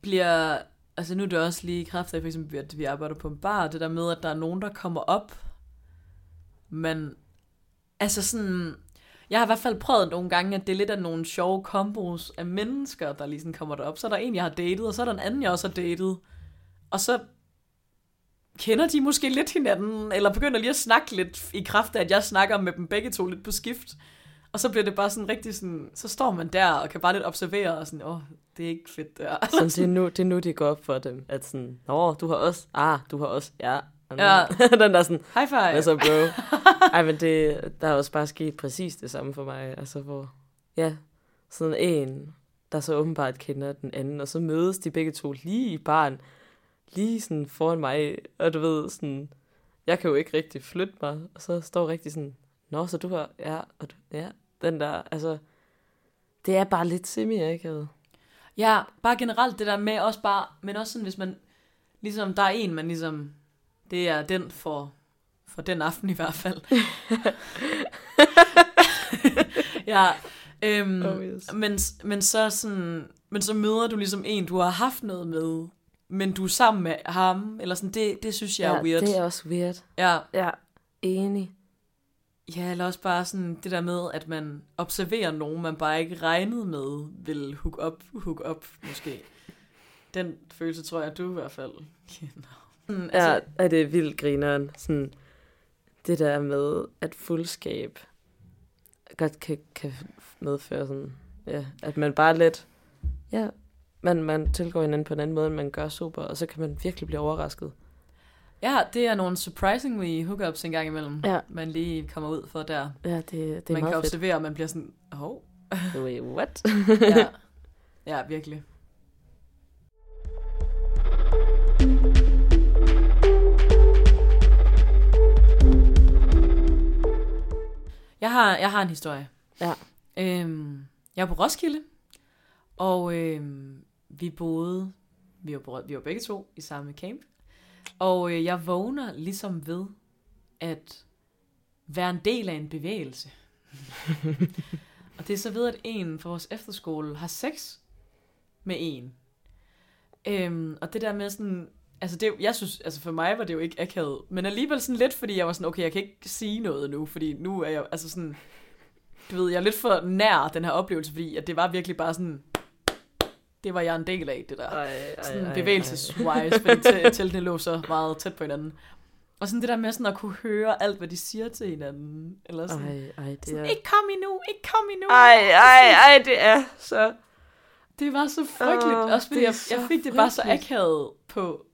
bliver, altså nu er det også lige i kraft af, for eksempel, at vi arbejder på en bar, det der med, at der er nogen, der kommer op, men, altså sådan, jeg har i hvert fald prøvet nogle gange, at det er lidt af nogle sjove kombos af mennesker, der lige kommer derop. Så er der en, jeg har datet, og så er der en anden, jeg også har datet. Og så kender de måske lidt hinanden, eller begynder lige at snakke lidt i kraft af, at jeg snakker med dem begge to lidt på skift. Og så bliver det bare sådan rigtig sådan, så står man der og kan bare lidt observere og sådan, åh, oh, det er ikke fedt der. Sådan, det, er nu, det er nu, det går op for dem, at sådan, nå, du har også, ah, du har også, ja. Ja. Den der sådan, High five. hvad så, bro? Ej, men det, der er også bare sket præcis det samme for mig. Altså, hvor, ja, sådan en, der så åbenbart kender den anden, og så mødes de begge to lige i baren, lige sådan foran mig, og du ved, sådan, jeg kan jo ikke rigtig flytte mig, og så står rigtig sådan, nå, så du har, ja, og du, ja, den der, altså, det er bare lidt semi-akavet. Ja, bare generelt det der med også bare, men også sådan, hvis man, ligesom, der er en, man ligesom, det er den for, for den aften i hvert fald. ja, øhm, Oh, yes. men, men så sådan, men så møder du ligesom en, du har haft noget med, men du er sammen med ham, eller sådan, det, det synes jeg er weird. det er også weird. Ja, Ja, enig. ja, eller også bare sådan det der med, at man observerer nogen, man bare ikke regnede med, vil hook up, hook up måske. Den følelse tror jeg, du i hvert fald kender. Sådan, Ja, er det vildt grineren. Sådan, det der med, at fuldskab godt kan, kan medføre sådan, ja, at man bare lidt, ja, man, man tilgår hinanden på en anden måde, end man gør super, og så kan man virkelig blive overrasket. Ja, det er nogle surprisingly hookups en gang imellem, Ja. man lige kommer ud for der. Ja, det, det er man kan meget fedt. observere, og man bliver sådan, hov. Wait, what? Ja. ja, virkelig. Jeg har, jeg har en historie. Ja. Øhm, jeg var på Roskilde, og øhm, vi boede, vi var, vi var begge to i samme camp, og øh, jeg vågner ligesom ved at være en del af en bevægelse. og det er så ved, at en fra vores efterskole har sex med en. Øhm, og det der med sådan, altså det, jeg synes, altså for mig var det jo ikke akavet, men alligevel sådan lidt, fordi jeg var sådan, okay, jeg kan ikke sige noget nu, fordi nu er jeg, altså sådan, du ved, jeg er lidt for nær den her oplevelse, fordi at det var virkelig bare sådan, det var jeg en del af, det der. Ej, ej, Sådan bevægelseswise, fordi te- teltene lå så meget tæt på hinanden. Og sådan det der med sådan at kunne høre alt, hvad de siger til hinanden. Eller sådan, Ej, ej, det sådan er... ikke kom endnu, ikke kom endnu. Ej, ej, ej, det er så... Det var så frygteligt. Åh, også fordi jeg, jeg fik det bare så akavet på,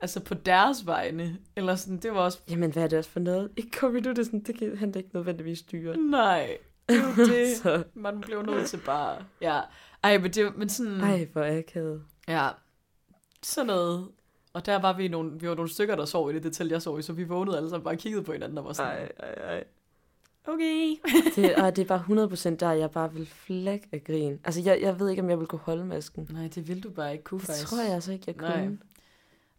altså på deres vegne. Eller sådan, det var også, Jamen, hvad er det også for noget? Ikke kom nu, det er sådan, det kan han da ikke nødvendigvis styre. nej, det er jo det. Man blev nødt til bare, ja. Ej, men, det, men sådan, ej, hvor akavet. ja, sådan noget. Og der var vi nogle, vi var nogle stykker, der sov i det, det telt, jeg sov i, så vi vågnede alle sammen bare og kiggede på hinanden og var sådan, Ej, ej, ej. okay. Det, og det er bare 100% der, jeg bare vil flække af grin. Altså, jeg, jeg ved ikke, om jeg vil kunne holde masken. Nej, det vil du bare ikke kunne, Det faktisk. tror jeg altså ikke, jeg Nej. kunne.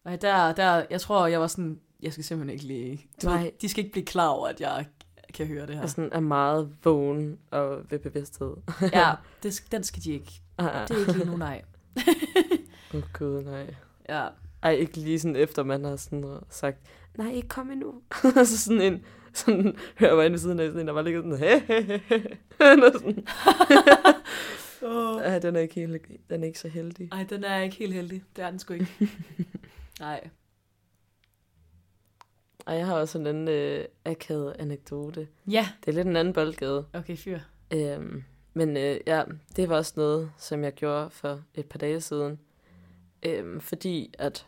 Nej, der, der, jeg tror, jeg var sådan, jeg skal simpelthen ikke lige, du Nej. de skal ikke blive klar over, at jeg kan høre det her. Jeg sådan er meget vågen og ved bevidsthed. ja, det, den skal de ikke. Ah, ah. Det er ikke lige nu, nej. Åh, gud, nej. Ja, Ej, ikke lige sådan efter, man har sådan sagt, nej, ikke kom endnu. så sådan en, sådan, hører jeg var inde ved siden af, sådan en, der var ligget sådan, he, he, he, he. Noget sådan. oh. Ej, den er ikke helt, den er ikke så heldig. Ej, den er ikke helt heldig. Det er den sgu ikke. nej. Og jeg har også en anden øh, akavet anekdote. Ja, Det er lidt en anden boldgade. okay, fyr. Øhm, men øh, ja, det var også noget, som jeg gjorde for et par dage siden. Øhm, fordi at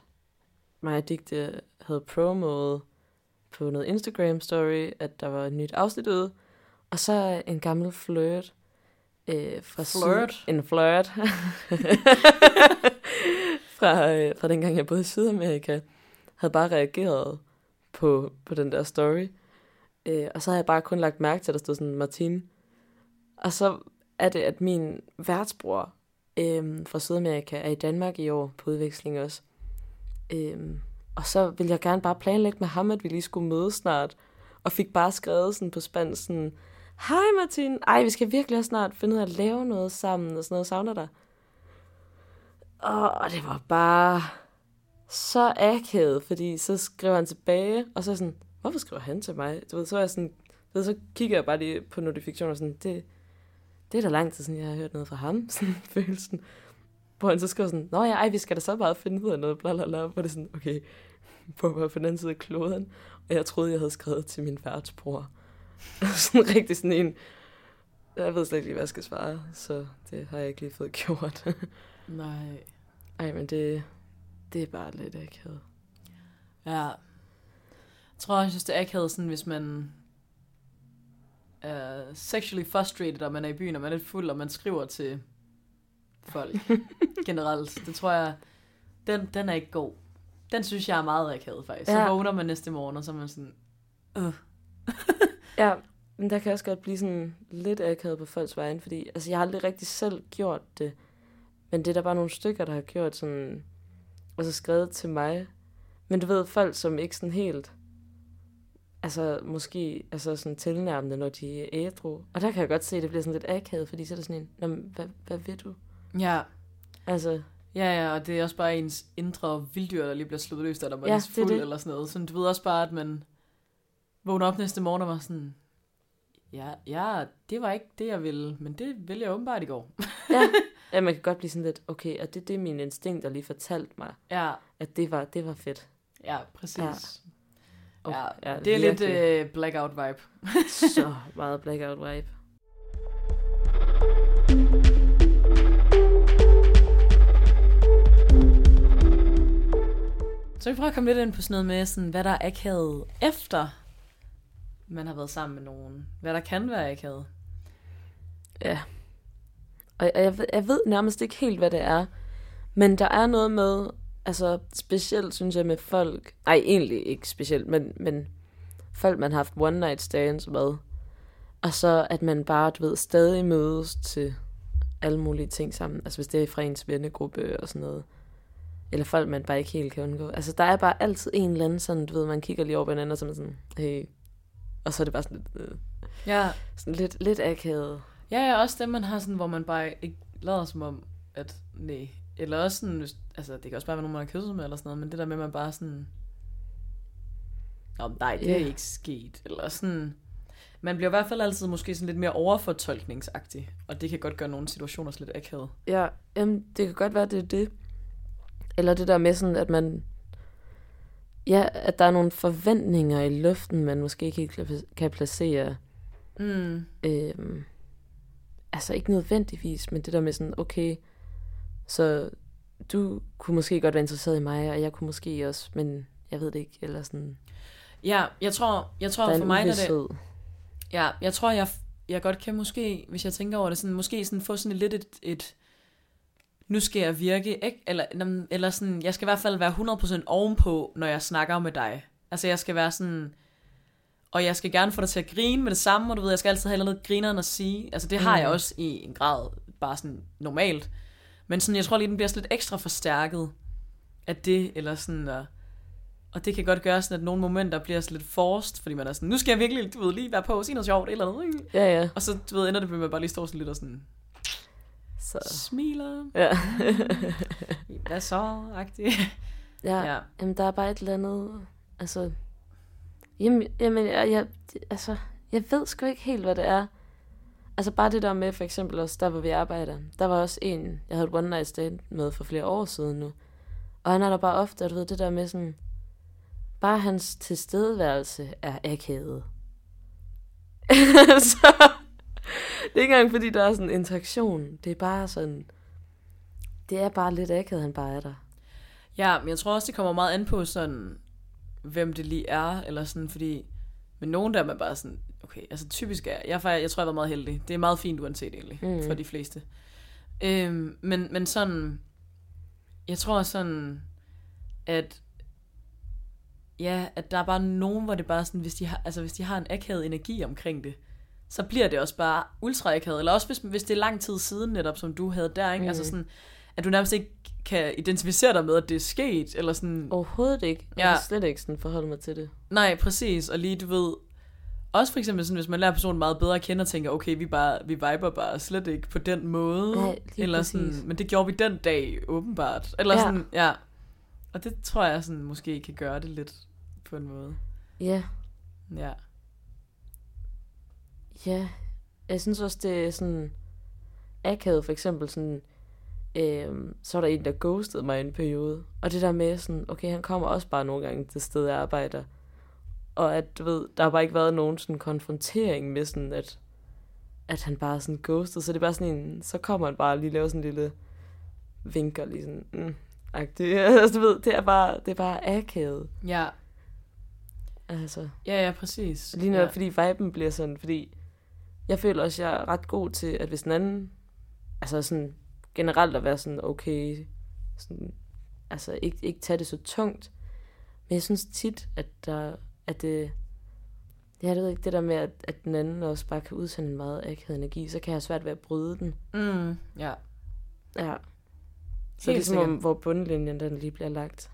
mig og Digte havde promoet på noget Instagram story, at der var et nyt afsnit ude. Og så en gammel flirt. Øh, fra Flirt? Syd, en flirt. fra, øh, fra dengang jeg boede i Sydamerika. Havde bare reageret på, på den der story. Øh, og så havde jeg bare kun lagt mærke til, at der stod sådan Martin. Og så er det, at min værtsbror øh, fra Sydamerika er i Danmark i år på udveksling også. Øh, og så ville jeg gerne bare planlægge med ham, at vi lige skulle mødes snart. Og fik bare skrevet sådan på spansk sådan, Hej Martin, ej, vi skal virkelig også snart finde ud af at lave noget sammen og sådan noget, savner dig. Og det var bare så akavet, fordi så skrev han tilbage, og så sådan, hvorfor skriver han til mig? Du ved, så er jeg sådan, ved, så kigger jeg bare lige på notifikationer, sådan, det, det er da lang tid siden, jeg har hørt noget fra ham, sådan følelsen. Hvor han så skriver sådan, nå ja, ej, vi skal da så bare finde ud af noget, bla bla bla. Hvor det er sådan, okay, på, på den anden side af kloden. Og jeg troede, jeg havde skrevet til min værtsbror. sådan rigtig sådan en, jeg ved slet ikke lige, hvad jeg skal svare, så det har jeg ikke lige fået gjort. Nej. Ej, men det, det er bare lidt akavet. Ja. Jeg tror, jeg synes, det er akavet, sådan, hvis man er sexually frustrated, og man er i byen, og man er lidt fuld, og man skriver til folk generelt. Det tror jeg, den, den er ikke god. Den synes jeg er meget akavet, faktisk. Så Ja. vågner man næste morgen, og så er man sådan, øh. Ja, men der kan også godt blive sådan lidt akavet på folks vegne, fordi altså, jeg har aldrig rigtig selv gjort det. Men det er der bare nogle stykker, der har gjort sådan, og så skrevet til mig. Men du ved, folk som ikke sådan helt, altså måske altså sådan tilnærmende, når de er ædru. Og der kan jeg godt se, at det bliver sådan lidt akavet, fordi så er det sådan en, Nå, hvad, hvad ved du? Ja, Altså, Ja, ja, og det er også bare ens indre vilddyr, der lige bliver slået løs, der man Ja, er er fuld det. eller sådan noget. Så du ved også bare, at man vågner op næste morgen og var sådan, ja, ja, det var ikke det, jeg ville, men det ville jeg åbenbart i går. ja, ja, man kan godt blive sådan lidt, okay, og det er det, min instinkt der lige fortalte mig, Ja, at det var, det var fedt. ja, præcis. Ja. Ja. Oh, Ja, det er lidt uh, blackout vibe. så meget blackout vibe. Så vi prøver at komme lidt ind på sådan noget med, sådan, hvad der er akavet efter, man har været sammen med nogen. Hvad der kan være akavet. Ja. Og jeg, jeg, ved, jeg ved nærmest ikke helt, hvad det er. Men der er noget med, altså specielt synes jeg med folk, nej egentlig ikke specielt, men, men folk man har haft one night stands med, og så at man bare, du ved, stadig mødes til alle mulige ting sammen. Altså hvis det er fra ens vennegruppe og sådan noget. Eller folk, man bare ikke helt kan undgå. Altså der er bare altid en eller anden sådan, du ved, man kigger lige over på hinanden, og så er man sådan, hey. Og så er det bare sådan lidt, øh, Ja, sådan lidt, lidt akavet. Ja, ja, også dem, man har sådan, hvor man bare ikke lader som om, at nej. Eller også sådan, hvis, altså det kan også bare være nogen, man har kysset med eller sådan noget, men det der med, at man bare sådan, Nå, nej, det er Ja. ikke sket. Eller sådan, man bliver i hvert fald altid måske sådan lidt mere overfortolkningsagtig, og det kan godt gøre nogle situationer lidt akavet. Ja, jamen, det kan godt være, det er det. Eller det der med sådan, at man... Ja, at der er nogle forventninger i luften, man måske ikke helt kan- kan placere. Mm. Øhm, altså ikke nødvendigvis, men det der med sådan, okay, så du kunne måske godt være interesseret i mig, og jeg kunne måske også, men jeg ved det ikke, eller sådan, Ja, jeg tror, jeg tror for mig, der det, uvidshed. Ja, jeg tror, jeg, jeg godt kan måske, hvis jeg tænker over det, sådan, måske sådan få sådan lidt et, et nu skal jeg virke, ikke? Eller, eller sådan, jeg skal i hvert fald være 100% ovenpå, når jeg snakker med dig. Altså, jeg skal være sådan, og jeg skal gerne få dig til at grine med det samme, og du ved, jeg skal altid have noget grineren at sige. Altså, det har Mm. jeg også i en grad, bare sådan normalt. Men sådan, jeg tror lige, den bliver sådan lidt ekstra forstærket af det, eller sådan, og, og det kan godt gøre sådan, at nogle momenter bliver sådan lidt forced, fordi man er sådan, nu skal jeg virkelig, du ved, lige være på, sige noget sjovt, eller noget, ikke? Ja, ja. Og så, du ved, ender det med, at man bare lige står sådan lidt og sådan, Så, smiler, ja. hvad så, agtigt. ja. Ja. Jamen, der er bare et eller andet, altså, jamen, jamen jeg, jeg, altså, jeg ved sgu ikke helt, hvad det er. Altså bare det der med, for eksempel også der, hvor vi arbejder. Der var også en, jeg havde et one night stand med for flere år siden nu. Og han er der bare ofte, du ved, det der med sådan, bare hans tilstedeværelse er akavet. så, det er ikke engang, fordi der er sådan en interaktion. Det er bare sådan, det er bare lidt akavet, han bare er der. Ja, men jeg tror også, det kommer meget an på sådan, hvem det lige er, eller sådan, fordi, men nogen der er man bare sådan, okay, altså typisk er, jeg, jeg, jeg tror, jeg var meget heldig. Det er meget fint uanset egentlig, Mm. for de fleste. Øhm, men, men sådan, jeg tror sådan, at ja, at der er bare nogen, hvor det bare sådan, hvis de har, altså hvis de har en akavet energi omkring det, så bliver det også bare ultra akavet. Eller også hvis, hvis det er lang tid siden netop, som du havde der, ikke? Mm. Altså Mm. sådan, at du nærmest ikke kan identificere dig med, at det er sket, eller sådan, Overhovedet ikke. Jeg Ja. kan slet ikke sådan forholde mig til det. Nej, præcis. Og lige, du ved, også for eksempel sådan, hvis man lærer personen meget bedre at kende og tænker, okay, vi, bare, vi viber bare slet ikke på den måde. Nej, eller præcis. sådan, men det gjorde vi den dag, åbenbart. Eller ja. sådan, ja. Og det tror jeg sådan, måske kan gøre det lidt på en måde. Ja, Ja. ja. Jeg synes også, det er sådan akavet, for eksempel sådan, øhm, så er der en, der ghostede mig en periode. Og det der med sådan, okay, han kommer også bare nogle gange til stedet, jeg arbejder. Og at, du ved, der har bare ikke været nogen sådan konfrontering med sådan, at, at han bare sådan ghostet. Så det er bare sådan en, så kommer han bare og lige laver sådan en lille vinker, lige sådan, mm, agtig. altså, du ved, det er bare, det er bare akavet. Ja. Altså. Ja, ja, præcis. Lige netop, ja. fordi viben bliver sådan, fordi jeg føler også, jeg er ret god til, at hvis den anden, altså sådan generelt at være sådan, okay, sådan, altså ikke, ikke tage det så tungt, men jeg synes tit, at der, at det, jeg ved ikke, det der med, at, at den anden også bare kan udsende en meget akavet energi, så kan jeg have svært ved at bryde den. Mm, ja. Ja. Så Helt det er ligesom, om, hvor bundlinjen den lige bliver lagt.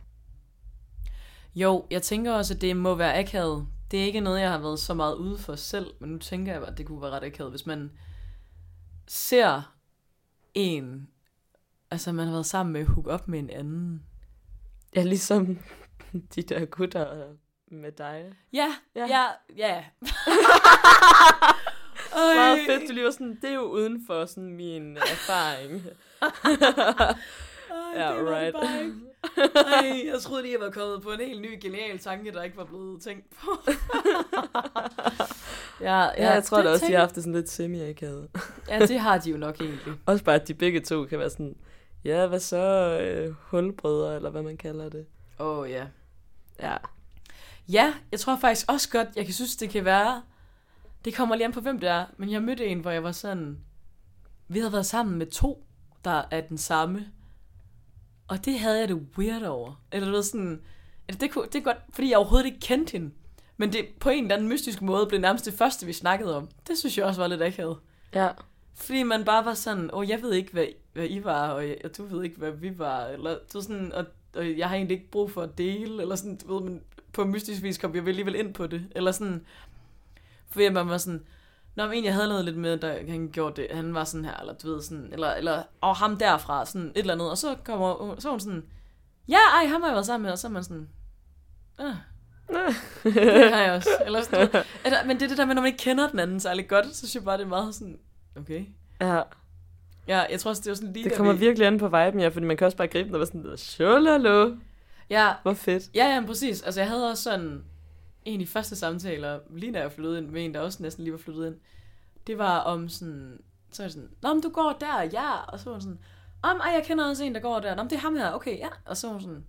Jo, jeg tænker også, at det må være akavet. Det er ikke noget, jeg har været så meget ude for selv, men nu tænker jeg, at det kunne være ret akavet, hvis man ser en, altså man har været sammen med hook op med en anden. Ja, ligesom de der gutter med dig. Ja, Ja. ja, ja. Meget fedt, du lige var sådan, det er jo uden for sådan min erfaring. Ej, Ja, det right. bare ikke. Ej, jeg troede lige, jeg var kommet på en helt ny genial tanke, der ikke var blevet tænkt på. ja, Ja, jeg tror da også, de tænker- har haft det sådan lidt semi-akavet. Ja, det har de jo nok egentlig. Også bare, at de begge to kan være sådan, ja, hvad så, øh, hulbrødre, eller hvad man kalder det. Åh, oh, ja. Ja. Ja, jeg tror faktisk også godt, jeg kan synes, det kan være... Det kommer lige an på, hvem det er. Men jeg mødte en, hvor jeg var sådan... Vi havde været sammen med to, der er den samme. Og det havde jeg det weird over. Eller du ved sådan... Eller det, kunne, det er godt, fordi jeg overhovedet ikke kendte hende. Men det på en eller anden mystisk måde blev nærmest det første, vi snakkede om. Det synes jeg også var lidt akavet. Ja. Fordi man bare var sådan, åh, jeg ved ikke, hvad, hvad I var, og, jeg, og du ved ikke, hvad vi var, eller du sådan, og, og jeg har egentlig ikke brug for at dele, eller sådan, du ved, men på mystisk vis kom vi alligevel ind på det, eller sådan, fordi man var sådan, Nå, men en, jeg havde noget lidt med, der han gjorde det, han var sådan her, eller du ved, sådan, eller, eller og ham derfra, sådan et eller andet, og så kommer så hun sådan, ja, ej, ham har jeg været sammen med, og så er man sådan, ah, det har jeg også, eller sådan, eller, men det er det der med, når man ikke kender den anden særlig godt, så synes jeg bare, det er meget sådan, okay, Ja, Ja, jeg tror også, det var sådan lige det da kommer vi... virkelig an på viben, ja, fordi man kan også bare gribe den og være sådan, sholalo, Ja, hvor fedt. ja, ja, præcis. Altså, jeg havde også sådan en af de første samtaler, lige da jeg flyttede ind med en, der også næsten lige var flyttet ind. Det var om sådan, så var jeg sådan, Nå, men du går der, ja. Og så var sådan, om, ej, jeg kender også en, der går der. Nå, men det er ham her, okay, ja. Og så var sådan,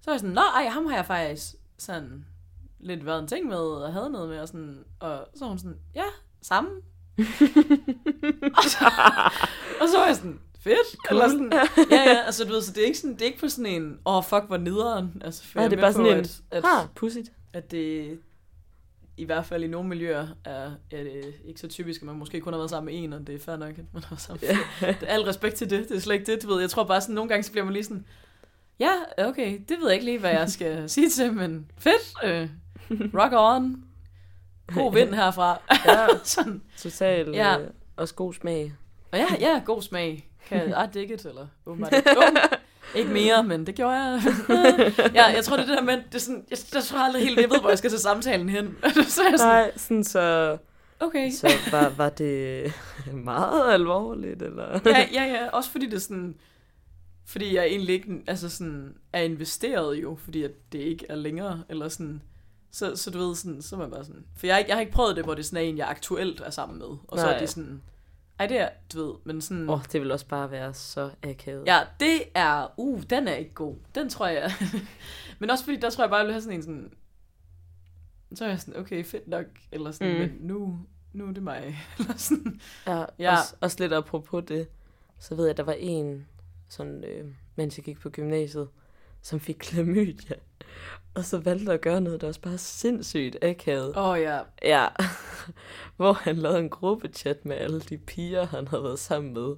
så var jeg sådan, nå, ej, ham har jeg faktisk sådan lidt været en ting med, og havde noget med, og sådan, og så var hun sådan, ja, samme. og, så, og så var jeg sådan, fedt. Cool. Eller sådan, ja, ja, altså du ved, så det er ikke, sådan, det er ikke på sådan en, åh, oh, fuck, hvor nederen. Altså, jeg det er bare på, sådan en, at, at, ha, pudsigt. At det i hvert fald i nogle miljøer er, er det ikke så typisk, at man måske kun har været sammen med en, og det er fair nok, at man har sammen med er Al respekt til det, det er slet ikke det, du ved. Jeg tror bare sådan, nogle gange så bliver man lige sådan, ja, okay, det ved jeg ikke lige, hvad jeg skal sige til, men fedt, øh, rock on, god vind herfra. Ja, sådan. total, Ja. øh, også god smag. Og ja, ja, god smag. Kan jeg dig it, eller åbenbart ikke. Ikke mere, men det gjorde jeg. ja, jeg tror, det er det der med, det er sådan, jeg, jeg tror aldrig helt, jeg ved, hvor jeg skal til samtalen hen. så er jeg sådan, Nej, sådan så, okay. så var, var det meget alvorligt, eller? ja, ja, ja, også fordi det er sådan, fordi jeg egentlig ikke, altså sådan, er investeret jo, fordi at det ikke er længere, eller sådan, så, så du ved sådan, så er man bare sådan, for jeg, har ikke- jeg har ikke prøvet det, hvor det sådan er en, jeg aktuelt er sammen med, og så Nej. er det sådan, Ej, det er, du ved, men sådan... Åh, oh, det vil også bare være så akavet. Ja, det er... Uh, den er ikke god. Den tror jeg... men også fordi, der tror jeg bare, jeg vil have sådan en sådan... Så er jeg sådan, okay, fedt nok. Eller sådan, mm. men nu, nu er det mig. eller sådan. Ja, ja. Også, også lidt apropos det, så ved jeg, at der var en, sådan, øh, mens jeg gik på gymnasiet, som fik klamydia. Og så valgte at gøre noget, der også bare sindssygt akavet. Åh oh, ja. Ja. Hvor han lavede en gruppechat med alle de piger, han havde været sammen med.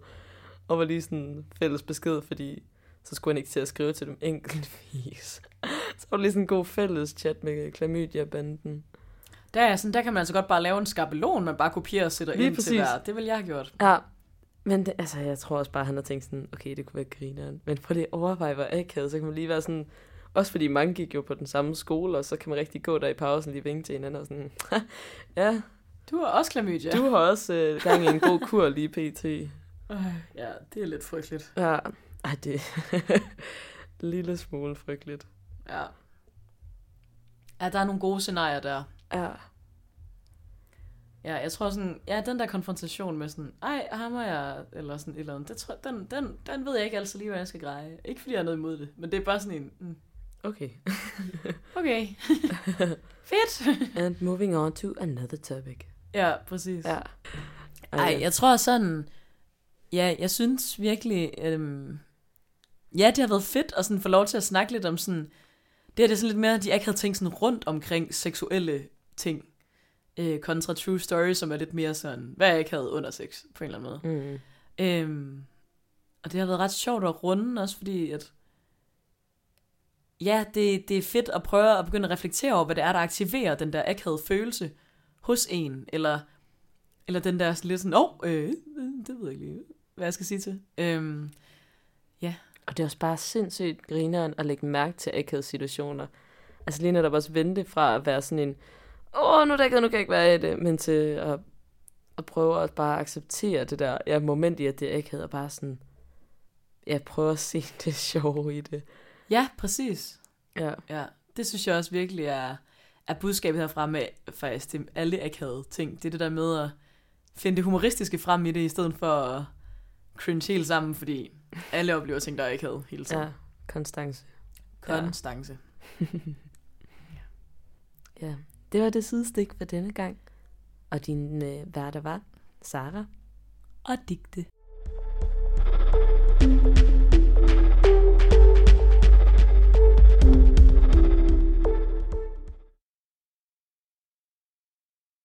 Og var lige sådan fælles besked, fordi så skulle han ikke til at skrive til dem enkeltvis. så var det lige sådan en god fælles chat med klamydia-banden. Der, er sådan, der kan man altså godt bare lave en skabelon, man bare kopierer og sætter lige ind præcis. til hver. Det vil jeg have gjort. Ja, men det, altså, jeg tror også bare, at han har tænkt sådan, okay, det kunne være grineren. Men prøv lige at overveje, hvor akavet, så kan man lige være sådan, også fordi mange gik jo på den samme skole, og så kan man rigtig gå der i pausen lige vinke til hinanden og sådan, ja. Du har også klamydia. Du har også øh, gang i en god kur lige pt. Øh, ja, det er lidt frygteligt. Ja, ej, det lille smule frygteligt. Ja. Ja, der er nogle gode scenarier der. Ja. Ja, jeg tror sådan, ja, den der konfrontation med sådan, ej, ham er jeg, eller sådan et eller andet, det tror, den, den, den ved jeg ikke altid lige, hvad jeg skal greje. Ikke fordi jeg har noget imod det, men det er bare sådan en, mm, Okay. okay. Fedt. And moving on to another topic. Ja, præcis. Ja. Ej, jeg tror sådan, ja, jeg synes virkelig, øhm, ja, det har været fedt at sådan få lov til at snakke lidt om sådan, det er det sådan lidt mere, at de ikke havde tænkt sådan rundt omkring seksuelle ting, øh, kontra True Story, som er lidt mere sådan, hvad jeg ikke havde under sex, på en eller anden måde. Mm. Øhm, og det har været ret sjovt at runde, også fordi, at ja, det, det er fedt at prøve at begynde at reflektere over, hvad det er, der aktiverer den der akavede følelse hos en, eller, eller den der lidt sådan, åh, oh, øh, det ved jeg ikke lige, hvad jeg skal sige til. Øhm, ja. Og det er også bare sindssygt grineren at lægge mærke til akavede situationer. Altså lige netop også vente fra at være sådan en, åh, oh, nu er ikke, nu kan jeg ikke være i det, men til at, at prøve at bare acceptere det der ja, moment i, at det ikke hedder bare sådan, ja, prøve at se det sjove i det. Ja, præcis. Ja. ja. Det synes jeg også virkelig er, er budskabet herfra med faktisk til alle akavede ting. Det er det der med at finde det humoristiske frem i det, i stedet for at cringe helt sammen, fordi alle oplever ting, der er akavet hele tiden. Ja, konstance. Konstance. Ja. ja, det var det sidestik for denne gang. Og din øh, værter var Sara og Digte. thank you